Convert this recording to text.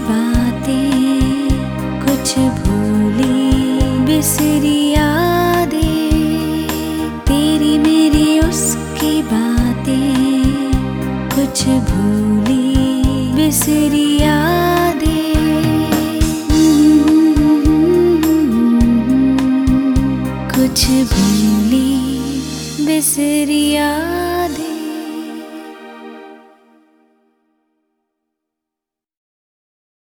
बातें, कुछ भूली, बिसरी यादें। तेरी मेरी उसकी बातें, कुछ भूली, बिसरी यादें। कुछ भूली, बिसरी यादें।